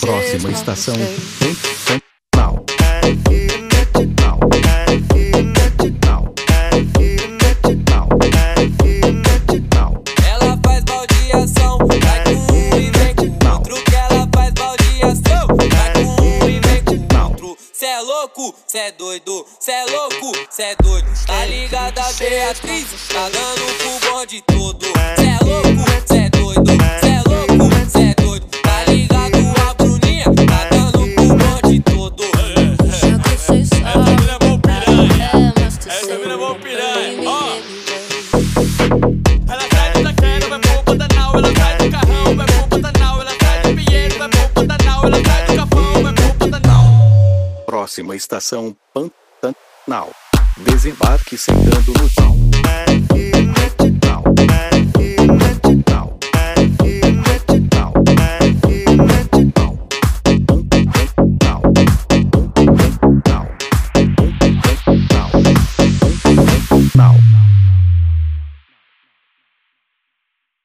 Próxima estação. Ela faz baldeação, vem outro. Cê é louco, cê é doido, cê é louco, cê é doido. Tá ligada, Beatriz? Tá dando pro bonde todo. próxima estação Pantanal. Desembarque sentando no chão. Now.